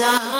time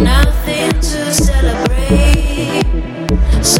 nothing to celebrate. So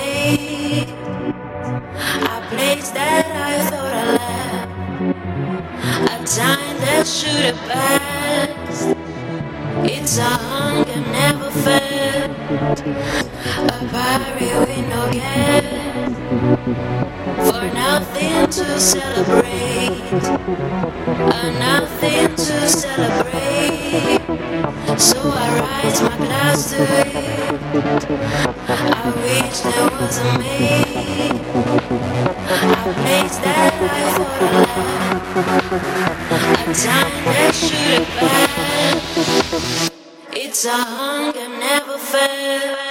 that should have passed It's a hunger never felt a party with no gas For nothing to celebrate. Uh, Nothing to celebrate. So I rise my glass to it. I wish there was a me Place that I A time that should have It's a hunger never felt